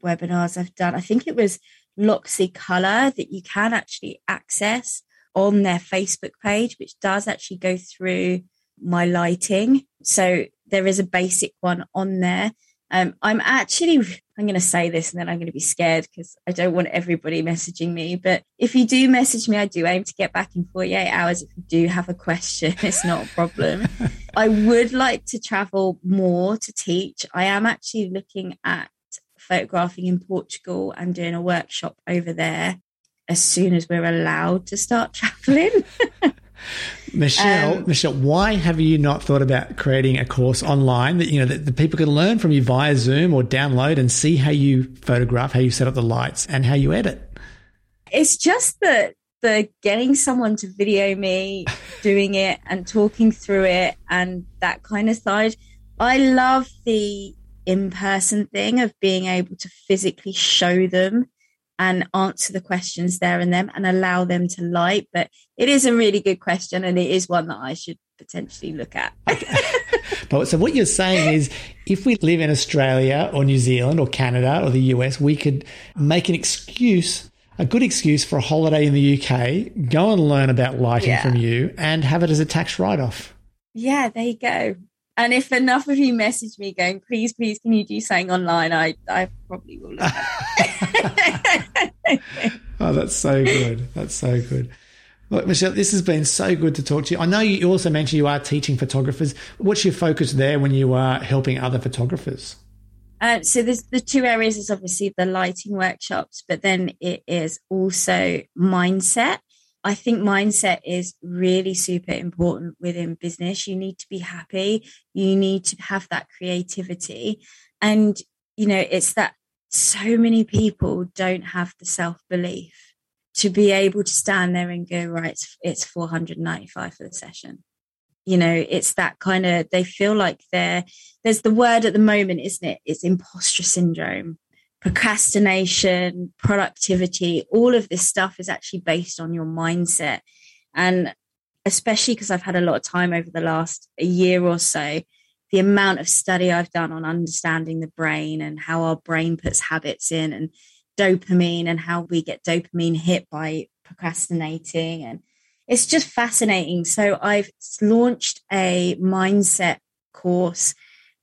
webinars I've done. I think it was Loxley Colour that you can actually access on their Facebook page, which does actually go through my lighting. So there is a basic one on there. Um, I'm actually, I'm going to say this and then I'm going to be scared because I don't want everybody messaging me. But if you do message me, I do aim to get back in 48 hours. If you do have a question, it's not a problem. I would like to travel more to teach. I am actually looking at photographing in Portugal and doing a workshop over there as soon as we're allowed to start traveling. Michelle, um, Michelle, why have you not thought about creating a course online that you know that the people can learn from you via Zoom or download and see how you photograph, how you set up the lights, and how you edit? It's just that the getting someone to video me doing it and talking through it and that kind of side. I love the in person thing of being able to physically show them and answer the questions there and then and allow them to light. But it is a really good question and it is one that I should potentially look at. but so what you're saying is if we live in Australia or New Zealand or Canada or the US, we could make an excuse, a good excuse for a holiday in the UK, go and learn about lighting yeah. from you and have it as a tax write off. Yeah, there you go. And if enough of you message me going, please, please, can you do something online? I, I probably will. oh, that's so good. That's so good. Look, Michelle, this has been so good to talk to you. I know you also mentioned you are teaching photographers. What's your focus there when you are helping other photographers? Uh, so there's the two areas is obviously the lighting workshops, but then it is also mindset. I think mindset is really super important within business. You need to be happy. You need to have that creativity. And, you know, it's that so many people don't have the self belief to be able to stand there and go, right, it's, it's 495 for the session. You know, it's that kind of, they feel like they're, there's the word at the moment, isn't it? It's imposter syndrome procrastination, productivity, all of this stuff is actually based on your mindset. And especially because I've had a lot of time over the last year or so, the amount of study I've done on understanding the brain and how our brain puts habits in and dopamine and how we get dopamine hit by procrastinating. And it's just fascinating. So I've launched a mindset course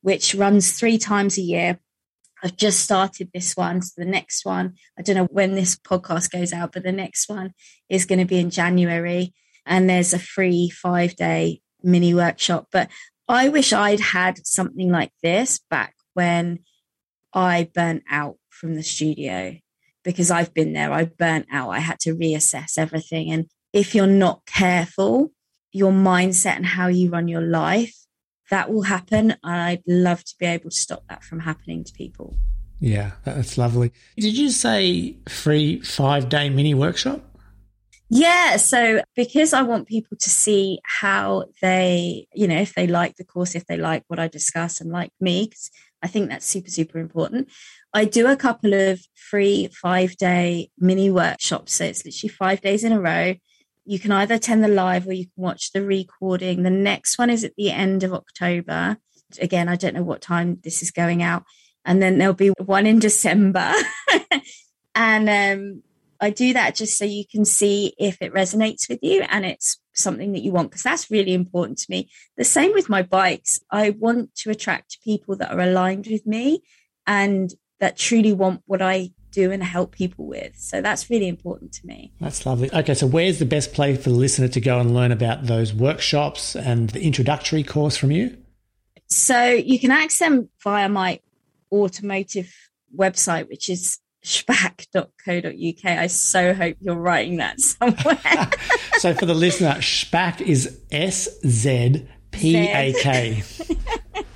which runs three times a year I've just started this one. So the next one, I don't know when this podcast goes out, but the next one is going to be in January. And there's a free five day mini workshop. But I wish I'd had something like this back when I burnt out from the studio because I've been there. I burnt out. I had to reassess everything. And if you're not careful, your mindset and how you run your life that will happen. I'd love to be able to stop that from happening to people. Yeah, that's lovely. Did you say free five day mini workshop? Yeah. So, because I want people to see how they, you know, if they like the course, if they like what I discuss and like me, because I think that's super, super important. I do a couple of free five day mini workshops. So it's literally five days in a row. You can either attend the live or you can watch the recording. The next one is at the end of October. Again, I don't know what time this is going out. And then there'll be one in December. and um, I do that just so you can see if it resonates with you and it's something that you want, because that's really important to me. The same with my bikes. I want to attract people that are aligned with me and that truly want what I do and help people with. So that's really important to me. That's lovely. Okay, so where's the best place for the listener to go and learn about those workshops and the introductory course from you? So you can access them via my automotive website, which is szpak.co.uk. I so hope you're writing that somewhere. so for the listener, SZPAK is S Z P A K.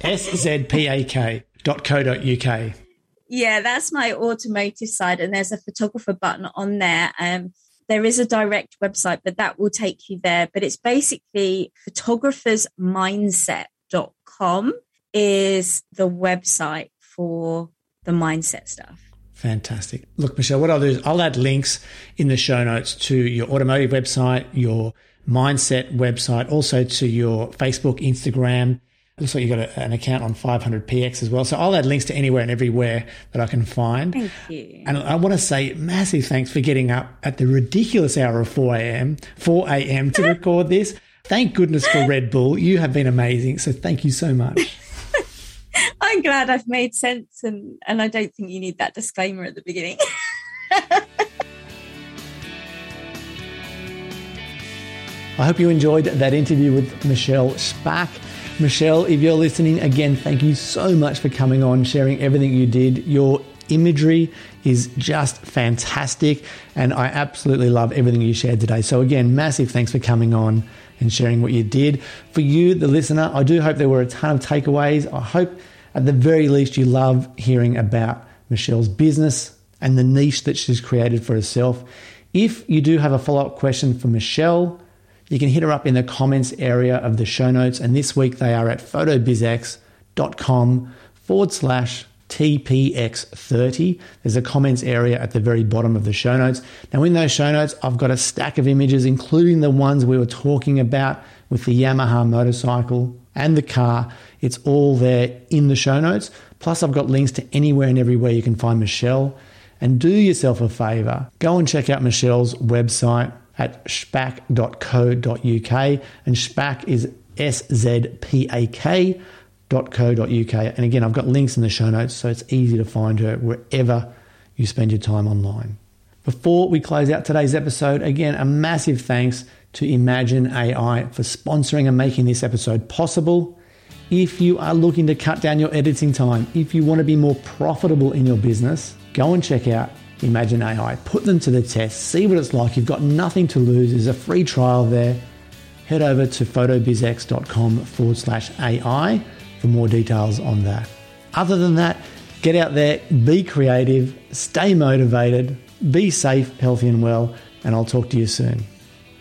S Z P A K dot co dot UK. Yeah, that's my automotive side, and there's a photographer button on there. Um, there is a direct website, but that will take you there. But it's basically photographersmindset.com is the website for the mindset stuff. Fantastic. Look, Michelle, what I'll do is I'll add links in the show notes to your automotive website, your mindset website, also to your Facebook, Instagram. Looks like you've got a, an account on 500px as well. So I'll add links to anywhere and everywhere that I can find. Thank you. And I want to say massive thanks for getting up at the ridiculous hour of 4 a.m., 4 a.m. to record this. Thank goodness for Red Bull. You have been amazing. So thank you so much. I'm glad I've made sense, and and I don't think you need that disclaimer at the beginning. I hope you enjoyed that interview with Michelle SZPAK. Michelle, if you're listening, again, thank you so much for coming on, sharing everything you did. Your imagery is just fantastic, and I absolutely love everything you shared today. So, again, massive thanks for coming on and sharing what you did. For you, the listener, I do hope there were a ton of takeaways. I hope at the very least you love hearing about Michelle's business and the niche that she's created for herself. If you do have a follow up question for Michelle, you can hit her up in the comments area of the show notes. And this week they are at photobizx.com forward slash TPX30. There's a comments area at the very bottom of the show notes. Now, in those show notes, I've got a stack of images, including the ones we were talking about with the Yamaha motorcycle and the car. It's all there in the show notes. Plus, I've got links to anywhere and everywhere you can find Michelle. And do yourself a favor, go and check out Michelle's website at szpak.co.uk. And SZPAK is S Z P A K co.uk. And again, I've got links in the show notes, so it's easy to find her wherever you spend your time online. Before we close out today's episode, again, a massive thanks to Imagen AI for sponsoring and making this episode possible. If you are looking to cut down your editing time, if you want to be more profitable in your business, go and check out Imagen AI. Put them to the test, see what it's like. You've got nothing to lose. There's a free trial there. Head over to photobizx.com forward slash AI for more details on that. Other than that, get out there, be creative, stay motivated, be safe, healthy, and well, and I'll talk to you soon.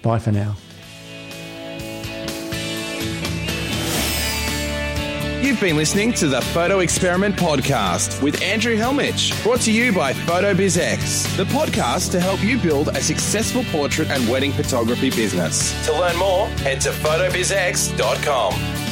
Bye for now. You've been listening to the Photo Experiment Podcast with Andrew Hellmich, brought to you by PhotoBizX, the podcast to help you build a successful portrait and wedding photography business. To learn more, head to photobizx.com.